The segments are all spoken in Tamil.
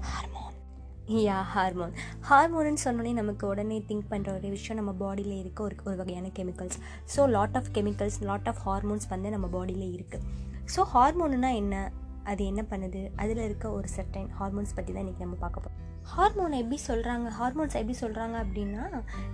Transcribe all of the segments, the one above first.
ஹார்மோன் யா ஹார்மோன் ஹார்மோன்னு சொன்னோன்னே நமக்கு உடனே திங்க் பண்ணுற ஒரு விஷயம் நம்ம பாடியில் இருக்க ஒரு ஒரு வகையான chemicals so lot of chemicals lot of hormones வந்து நம்ம பாடியில் இருக்குது ஸோ ஹார்மோனுனா என்ன? அது என்ன பண்ணுது? அதில் இருக்க ஒரு சர்டைன் ஹார்மோன்ஸ் பற்றி தான் இன்றைக்கி நம்ம பார்க்க போகிறோம் ஹார்மோனை எப்படி சொல்கிறாங்க ஹார்மோன்ஸ் எப்படி சொல்கிறாங்க அப்படின்னா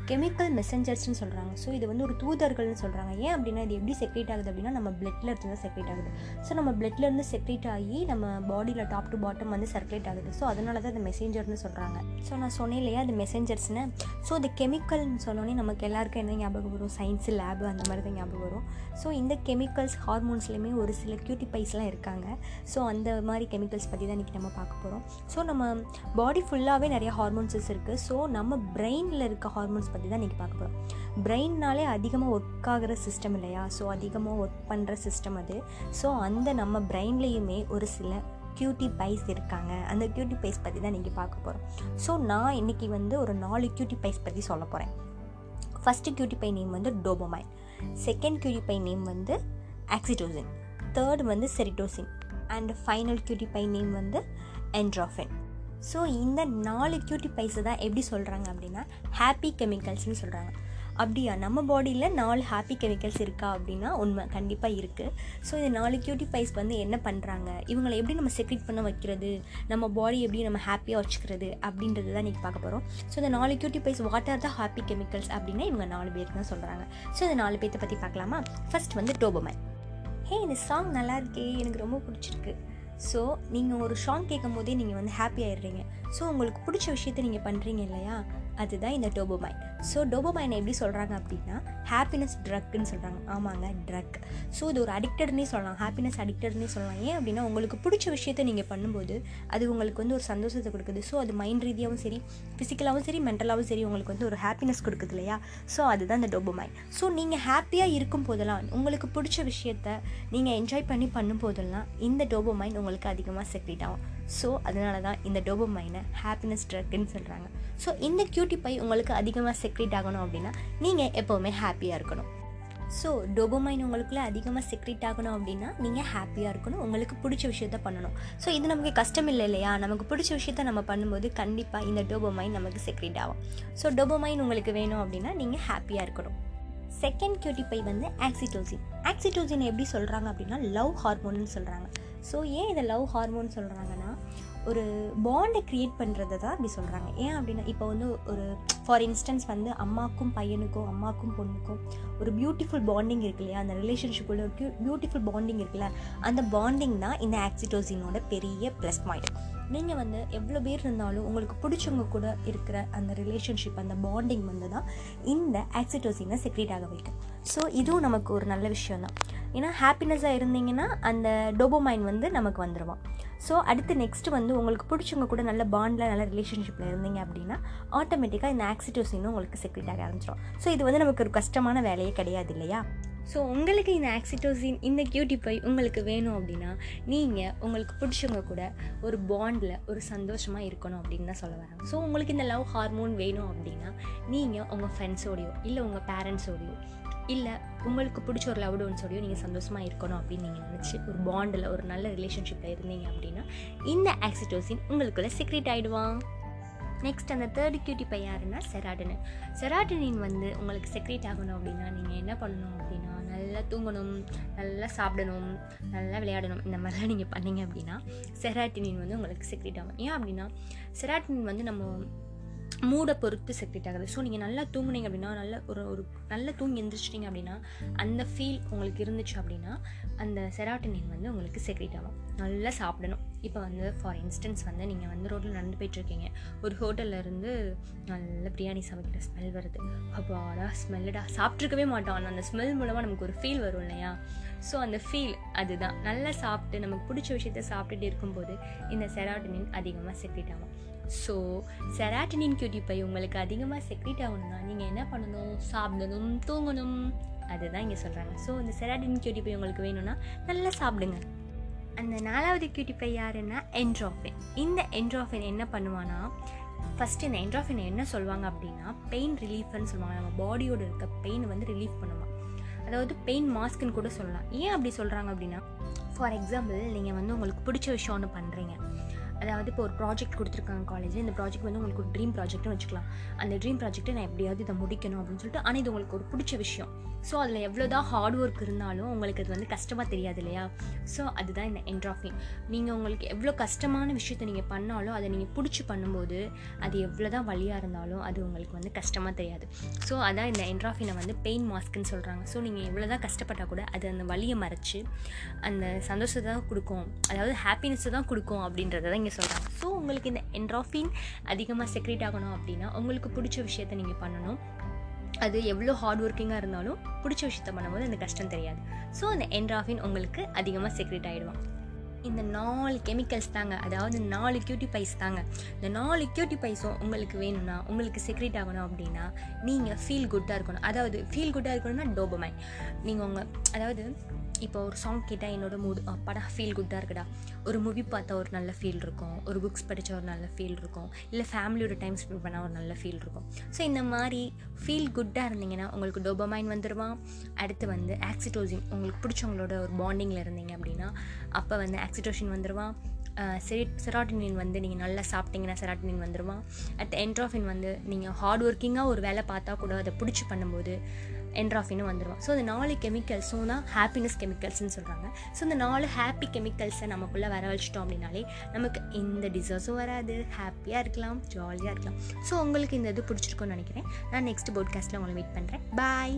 கெமிக்கல் மெசஞ்சர்ஸ்னு சொல்கிறாங்க ஸோ இது வந்து ஒரு தூதர்கள்னு சொல்கிறாங்க ஏன் அப்படின்னா இது எப்படி செக்ரேட் ஆகுது அப்படின்னா நம்ம பிளட்டில் இருந்து தான் செக்ரேட் ஆகுது. ஸோ நம்ம பிளட்லேருந்து செக்ரேட் ஆகி நம்ம பாடியில் டாப் டு பாட்டம் வந்து சர்க்குலேட் ஆகுது. ஸோ அதனால தான் அது மெசேஞ்சர்னு சொல்கிறாங்க ஸோ நான் சொன்னேன் இல்லையா அது மெசேஞ்சர்ஸ்னு ஸோ அது கெமிக்கல்னு சொன்னோன்னே நமக்கு எல்லாருக்கும் என்ன ஞாபகம் வரும்? சயின்ஸு லேபு அந்த மாதிரி தான் ஞாபகம் வரும். ஸோ இந்த கெமிக்கல்ஸ் ஹார்மோன்ஸ்லேயுமே ஒரு சில கியூட்டிபைஸ்லாம் இருக்காங்க. ஸோ அந்த மாதிரி கெமிக்கல்ஸ் பற்றி தான் இன்றைக்கி நம்ம பார்க்க போகிறோம் ஸோ நம்ம பாடி ஃபுல் ஃபுல்லாகவே நிறைய ஹார்மோன்ஸஸ் இருக்குது ஸோ நம்ம பிரெயினில் இருக்க ஹார்மோன்ஸ் பற்றி தான் இன்றைக்கி பார்க்க போகிறோம் பிரெயின்னாலே அதிகமாக ஒர்க் ஆகிற சிஸ்டம் இல்லையா? ஸோ அதிகமாக ஒர்க் பண்ணுற சிஸ்டம் அது. ஸோ அந்த நம்ம பிரெயின்லேயுமே ஒரு சில கியூட்டி பைஸ் இருக்காங்க. அந்த கியூட்டி பைஸ் பற்றி தான் இன்றைக்கி பார்க்க போகிறோம் ஸோ நான் இன்றைக்கி வந்து ஒரு நாலு கியூட்டி பைஸ் பற்றி சொல்ல போகிறேன் ஃபஸ்ட்டு கியூட்டி பை நேம் வந்து dopamine second cutie pie name வந்து ஆக்சிடோசின் தேர்ட் வந்து serotonin and final cutie pie name வந்து என்ட்ராஃபின் ஸோ இந்த நாலு கியூட்டி பைஸை தான் எப்படி சொல்கிறாங்க அப்படின்னா ஹாப்பி கெமிக்கல்ஸ்னு சொல்கிறாங்க அப்படியா? நம்ம பாடியில் நாலு ஹாப்பி கெமிக்கல்ஸ் இருக்கா அப்படின்னா உண்மை கண்டிப்பாக இருக்குது ஸோ இந்த நாலு கியூட்டி பைஸ் வந்து என்ன பண்ணுறாங்க இவங்களை எப்படி நம்ம செக்ரெட் பண்ண வைக்கிறது? நம்ம பாடி எப்படி நம்ம ஹாப்பியாக வச்சுக்கிறது? அப்படின்றது தான் இன்றைக்கி பார்க்க போகிறோம் ஸோ இந்த நாலு cutie pies what are the happy chemicals அப்படின்னா இவங்க நாலு பேருக்கு தான் சொல்கிறாங்க ஸோ இந்த நாலு பேர்த்த பற்றி பார்க்கலாமா? ஃபர்ஸ்ட் வந்து டோபோமைன் ஹே இந்த சாங் நல்லா இருக்கே. எனக்கு ரொம்ப பிடிச்சிருக்கு. ஸோ நீங்கள் ஒரு சாங் கேட்கும் போதே நீங்கள் வந்து ஹாப்பி ஆயிடுறீங்க. ஸோ உங்களுக்கு பிடிச்ச விஷயத்த நீங்கள் பண்ணுறீங்க இல்லையா? அதுதான் இந்த டோபோமைன் ஸோ டோபோமைனை எப்படி சொல்கிறாங்க அப்படின்னா ஹாப்பினஸ் ட்ரக்குன்னு சொல்கிறாங்க ஆமாங்க ட்ரக் ஸோ இது ஒரு அடிக்டட்னே சொல்லலாம். ஹாப்பினஸ் அடிக்டட்னே சொல்லலாம். ஏன் அப்படின்னா உங்களுக்கு பிடிச்ச விஷயத்த நீங்கள் பண்ணும்போது அது உங்களுக்கு வந்து ஒரு சந்தோஷத்தை கொடுக்குது. ஸோ அது மைண்ட் ரீதியாகவும் சரி ஃபிசிக்கலாகவும் சரி மென்டலாகவும் சரி உங்களுக்கு வந்து ஒரு ஹாப்பினஸ் கொடுக்குது இல்லையா? ஸோ அதுதான் இந்த டோபோமைன் ஸோ நீங்கள் ஹாப்பியாக இருக்கும் போதெல்லாம் உங்களுக்கு பிடிச்ச விஷயத்த நீங்கள் என்ஜாய் பண்ணி பண்ணும் போதெல்லாம் இந்த டோபோமைன் உங்களுக்கு அதிகமாக செக்ரேட் ஆகும். ஸோ அதனால தான் இந்த டோபோமைனை ஹாப்பினஸ் ட்ரக்குன்னு சொல்கிறாங்க ஸோ இந்த கியூட்டி பை உங்களுக்கு அதிகமாக செக் செக்ரீட் ஆகணும் அப்படின்னா நீங்கள் எப்போவுமே ஹாப்பியாக இருக்கணும். ஸோ டோபோமைன் உங்களுக்குள்ள அதிகமாக செக்ரெட் ஆகணும் அப்படின்னா நீங்கள் ஹாப்பியாக இருக்கணும். உங்களுக்கு பிடிச்ச விஷயத்த பண்ணணும். ஸோ இது நமக்கு கஷ்டம் இல்லை இல்லையா? நமக்கு பிடிச்ச விஷயத்த நம்ம பண்ணும்போது கண்டிப்பாக இந்த டோபோமைன் நமக்கு செக்ரெட் ஆகும். ஸோ டோபோமைன் உங்களுக்கு வேணும் அப்படின்னா நீங்கள் ஹாப்பியாக இருக்கணும். செகண்ட் கியூட்டிப்பை வந்து ஆக்சிடோசின் ஆக்சிடோசின் எப்படி சொல்கிறாங்க அப்படின்னா லவ் ஹார்மோன்னு சொல்கிறாங்க ஸோ ஏன் இதை லவ் ஹார்மோன் சொல்கிறாங்கன்னா ஒரு பாண்டை க்ரியேட் பண்ணுறது தான் அப்படி சொல்கிறாங்க ஏன் அப்படின்னா இப்போ வந்து ஒரு ஃபார் இன்ஸ்டன்ஸ் வந்து அம்மாக்கும் பையனுக்கும் அம்மாக்கும் பொண்ணுக்கும் ஒரு பியூட்டிஃபுல் பாண்டிங் இருக்கு இல்லையா? அந்த ரிலேஷன்ஷிப்புள்ள ஒரு பியூட்டிஃபுல் பாண்டிங் இருக்குல்ல? அந்த பாண்டிங் தான் இந்த ஆக்சிடோசினோட பெரிய ப்ளஸ் பாயிண்ட் நீங்கள் வந்து எவ்வளோ பேர் இருந்தாலும் உங்களுக்கு பிடிச்சவங்க கூட இருக்கிற அந்த ரிலேஷன்ஷிப் அந்த பாண்டிங் வந்து தான் இந்த ஆக்சிடோசினை செக்ரேட் ஆக வைக்கும். ஸோ இதுவும் நமக்கு ஒரு நல்ல விஷயம் தான் ஏன்னா ஹாப்பினஸாக இருந்தீங்கன்னா அந்த டோபோமைன் வந்து நமக்கு வந்துடுவான் ஸோ அடுத்து நெக்ஸ்ட்டு வந்து உங்களுக்கு பிடிச்சவங்க கூட நல்ல பாண்டில் நல்ல ரிலேஷன்ஷிப்பில் இருந்தீங்க அப்படின்னா ஆட்டோமேட்டிக்காக இந்த ஆக்சிடோசினும் உங்களுக்கு செக்ரெட் ஆக ஆரம்பிச்சிடும் ஸோ இது வந்து நமக்கு ஒரு கஷ்டமான வேலையே கிடையாது இல்லையா? ஸோ உங்களுக்கு இந்த ஆக்சிடோசின் இந்த கியூட்டி உங்களுக்கு வேணும் அப்படின்னா நீங்கள் உங்களுக்கு பிடிச்சவங்க கூட ஒரு பாண்டில் ஒரு சந்தோஷமாக இருக்கணும் அப்படின்னு தான் சொல்ல வரேன். ஸோ உங்களுக்கு இந்த லவ் ஹார்மோன் வேணும் அப்படின்னா நீங்கள் உங்கள் ஃப்ரெண்ட்ஸோடையோ இல்லை உங்கள் பேரண்ட்ஸோடையோ இல்லை உங்களுக்கு பிடிச்ச ஒரு லவ்டு ஒன்ஸோடையோ நீங்கள் சந்தோஷமாக இருக்கணும் அப்படின்னு நீங்கள் நினச்சி ஒரு பாண்டில் ஒரு நல்ல ரிலேஷன்ஷிப்பில் இருந்தீங்க அப்படின்னா இந்த ஆக்சிடோசின் உங்களுக்குள்ளே சீக்ரெட் ஆகிடுவான் நெக்ஸ்ட் அந்த தேர்ட் கியூட்டி பை யாருன்னா செராட்டனின் செராட்டனின் வந்து உங்களுக்கு செக்ரேட் ஆகணும் அப்படின்னா நீங்கள் என்ன பண்ணணும் அப்படின்னா நல்லா தூங்கணும் நல்லா சாப்பிடணும் நல்லா விளையாடணும். இந்த மாதிரிலாம் நீங்கள் பண்ணீங்க அப்படின்னா செராட்டினின் வந்து உங்களுக்கு செக்ரேட் ஆகும். ஏன் அப்படின்னா செராட்டினின் வந்து நம்ம மூடை பொறுத்து செக்ரேட் ஆகுது. ஸோ நீங்கள் நல்லா தூங்குனீங்க அப்படின்னா நல்ல ஒரு ஒரு நல்லா தூங்கி எந்திரிச்சிட்டிங்க அப்படின்னா அந்த ஃபீல் உங்களுக்கு இருந்துச்சு அப்படின்னா அந்த செராட்டனின் வந்து உங்களுக்கு செக்ரேட் ஆகும். நல்லா சாப்பிடணும். இப்போ வந்து ஃபார் இன்ஸ்டன்ஸ் வந்து நீங்கள் வந்து ரோட்டில் நடந்து போயிட்டுருக்கீங்க. ஒரு ஹோட்டலில் இருந்து நல்ல பிரியாணி சமைக்கிற ஸ்மெல் வருது. அப்பாடா ஸ்மெல்லடா சாப்பிட்ருக்கவே மாட்டோம். ஆனால் அந்த ஸ்மெல் மூலமாக நமக்கு ஒரு ஃபீல் வரும் இல்லையா? ஸோ அந்த ஃபீல் அதுதான். நல்லா சாப்பிட்டு நமக்கு பிடிச்ச விஷயத்த சாப்பிட்டுட்டு இருக்கும்போது இந்த செராட்டனின் அதிகமாக செக்ரேட் ஆகும். ஸோ செராட்டினின் கியூட்டிப்பை உங்களுக்கு அதிகமாக செக்ரேட் ஆகணும்னா நீங்கள் என்ன பண்ணணும்? சாப்பிடணும் தூங்கணும். அதுதான் இங்கே சொல்கிறாங்க ஸோ இந்த செராட்டின் கியூட்டிப்பை உங்களுக்கு வேணும்னா நல்லா சாப்பிடுங்க. அந்த நாலாவது கியூட்டிப்பை யாருன்னா? என்ட்ராஃபின் இந்த என்ட்ராஃபின் என்ன பண்ணுவான்னா ஃபஸ்ட்டு இந்த என்ட்ராஃபின் என்ன சொல்லுவாங்க அப்படின்னா பெயின் ரிலீஃப்னு சொல்லுவாங்க. நம்ம பாடியோட இருக்க பெயின் வந்து ரிலீஃப் பண்ணுவாங்க அதாவது பெயின் மாஸ்க்குன்னு கூட சொல்லலாம். ஏன் அப்படி சொல்கிறாங்க அப்படின்னா ஃபார் எக்ஸாம்பிள் நீங்கள் வந்து உங்களுக்கு பிடிச்ச விஷயம் ஒன்று பண்ணுறீங்க அதாவது இப்போ ஒரு ப்ராஜெக்ட் கொடுத்துருக்காங்க காலேஜில் இந்த ப்ராஜெக்ட் வந்து உங்களுக்கு ஒரு ட்ரீம் ப்ராஜெக்ட்னு வச்சுக்கலாம். அந்த ட்ரீம் ப்ராஜெக்ட்டை நான் எப்படியாவது இதை முடிக்கணும் அப்படின்னு சொல்லிட்டு ஆனால் இது உங்களுக்கு ஒரு பிடிச்ச விஷயம். ஸோ அதில் எவ்வளோ தான் ஹார்ட் ஒர்க் இருந்தாலும் உங்களுக்கு அது வந்து கஷ்டமாக தெரியாது இல்லையா? ஸோ அதுதான் இந்த என்ட்ராஃபின் நீங்கள் உங்களுக்கு எவ்வளோ கஷ்டமான விஷயத்தை நீங்கள் பண்ணாலும் அதை நீங்கள் பிடிச்சி பண்ணும்போது அது எவ்வளோ தான் வழியாக இருந்தாலும் அது உங்களுக்கு வந்து கஷ்டமாக தெரியாது. ஸோ அதான் இந்த என்ட்ராஃபினை வந்து பெயின் மாஸ்க்குன்னு சொல்கிறாங்க ஸோ நீங்கள் எவ்வளோ தான் கஷ்டப்பட்டால் கூட அது அந்த வலியை மறைச்சி அந்த சந்தோஷத்தை தான் கொடுக்கும். அதாவது ஹாப்பினஸ்ஸை தான் கொடுக்கும் அப்படின்றத தான் இங்கே சொல்கிறாங்க ஸோ உங்களுக்கு இந்த என்ட்ராஃபின் அதிகமாக செக்ரேட் ஆகணும் அப்படின்னா உங்களுக்கு பிடிச்ச விஷயத்த நீங்கள் பண்ணணும். அது எவ்வளோ ஹார்ட் ஒர்க்கிங்காக இருந்தாலும் பிடிச்ச விஷயத்த பண்ணும்போது அந்த கஷ்டம் தெரியாது. ஸோ அந்த என்ட்ராஃபின் உங்களுக்கு அதிகமாக செக்ரேட் ஆகிடுவான் இந்த நாலு கெமிக்கல்ஸ் தாங்க. அதாவது நாலு கியூட்டி பைஸ் தாங்க. இந்த நாலு கியூட்டி பைஸும் உங்களுக்கு வேணும்னா உங்களுக்கு செக்ரெட் ஆகணும் அப்படின்னா நீங்கள் ஃபீல் குட்டாக இருக்கணும். அதாவது ஃபீல் குட்டாக இருக்கணும்னா டோபமைன் நீங்கள் உங்கள் அதாவது இப்போ ஒரு சாங் கேட்டால் என்னோட மூடு படம் ஃபீல் குட்டாக இருக்குடா. ஒரு மூவி பார்த்தா ஒரு நல்ல ஃபீல் இருக்கும். ஒரு புக்ஸ் படித்தா ஒரு நல்ல ஃபீல் இருக்கும். இல்லை ஃபேமிலியோட டைம் ஸ்பெண்ட் பண்ணால் ஒரு நல்ல ஃபீல் இருக்கும். ஸோ இந்த மாதிரி ஃபீல் குட்டாக இருந்தீங்கன்னா உங்களுக்கு டோபமைன் வந்துடுவான் அடுத்து வந்து ஆக்சிடோசின் உங்களுக்கு பிடிச்சவங்களோட ஒரு பாண்டிங்கில் இருந்தீங்க அப்படின்னா அப்போ வந்து ஆக்சிடோஷின் வந்துடுவான் செரி செராட்டினின் வந்து நீங்கள் நல்லா சாப்பிட்டீங்கன்னா செராட்டினின் வந்துடுவான் அட் என்ட்ராஃபின் வந்து நீங்கள் ஹார்ட் ஒர்க்கிங்காக ஒரு வேலை பார்த்தா கூட அதை பிடிச்சி பண்ணும்போது என்ட்ராஃபினும் வந்துடுவான் ஸோ இந்த நாலு கெமிக்கல்ஸும் தான் ஹாப்பினஸ் கெமிக்கல்ஸ்னு சொல்கிறாங்க ஸோ இந்த நாலு ஹாப்பி கெமிக்கல்ஸை நமக்குள்ளே வரவழைச்சிட்டோம் அப்படின்னாலே நமக்கு எந்த டிசர்ஸும் வராது. ஹாப்பியாக இருக்கலாம் ஜாலியாக இருக்கலாம். ஸோ உங்களுக்கு இந்த இது பிடிச்சிருக்கும்னு நினைக்கிறேன். நான் நெக்ஸ்ட் போட்காஸ்ட்டில் உங்களை மீட் பண்ணுறேன் பாய்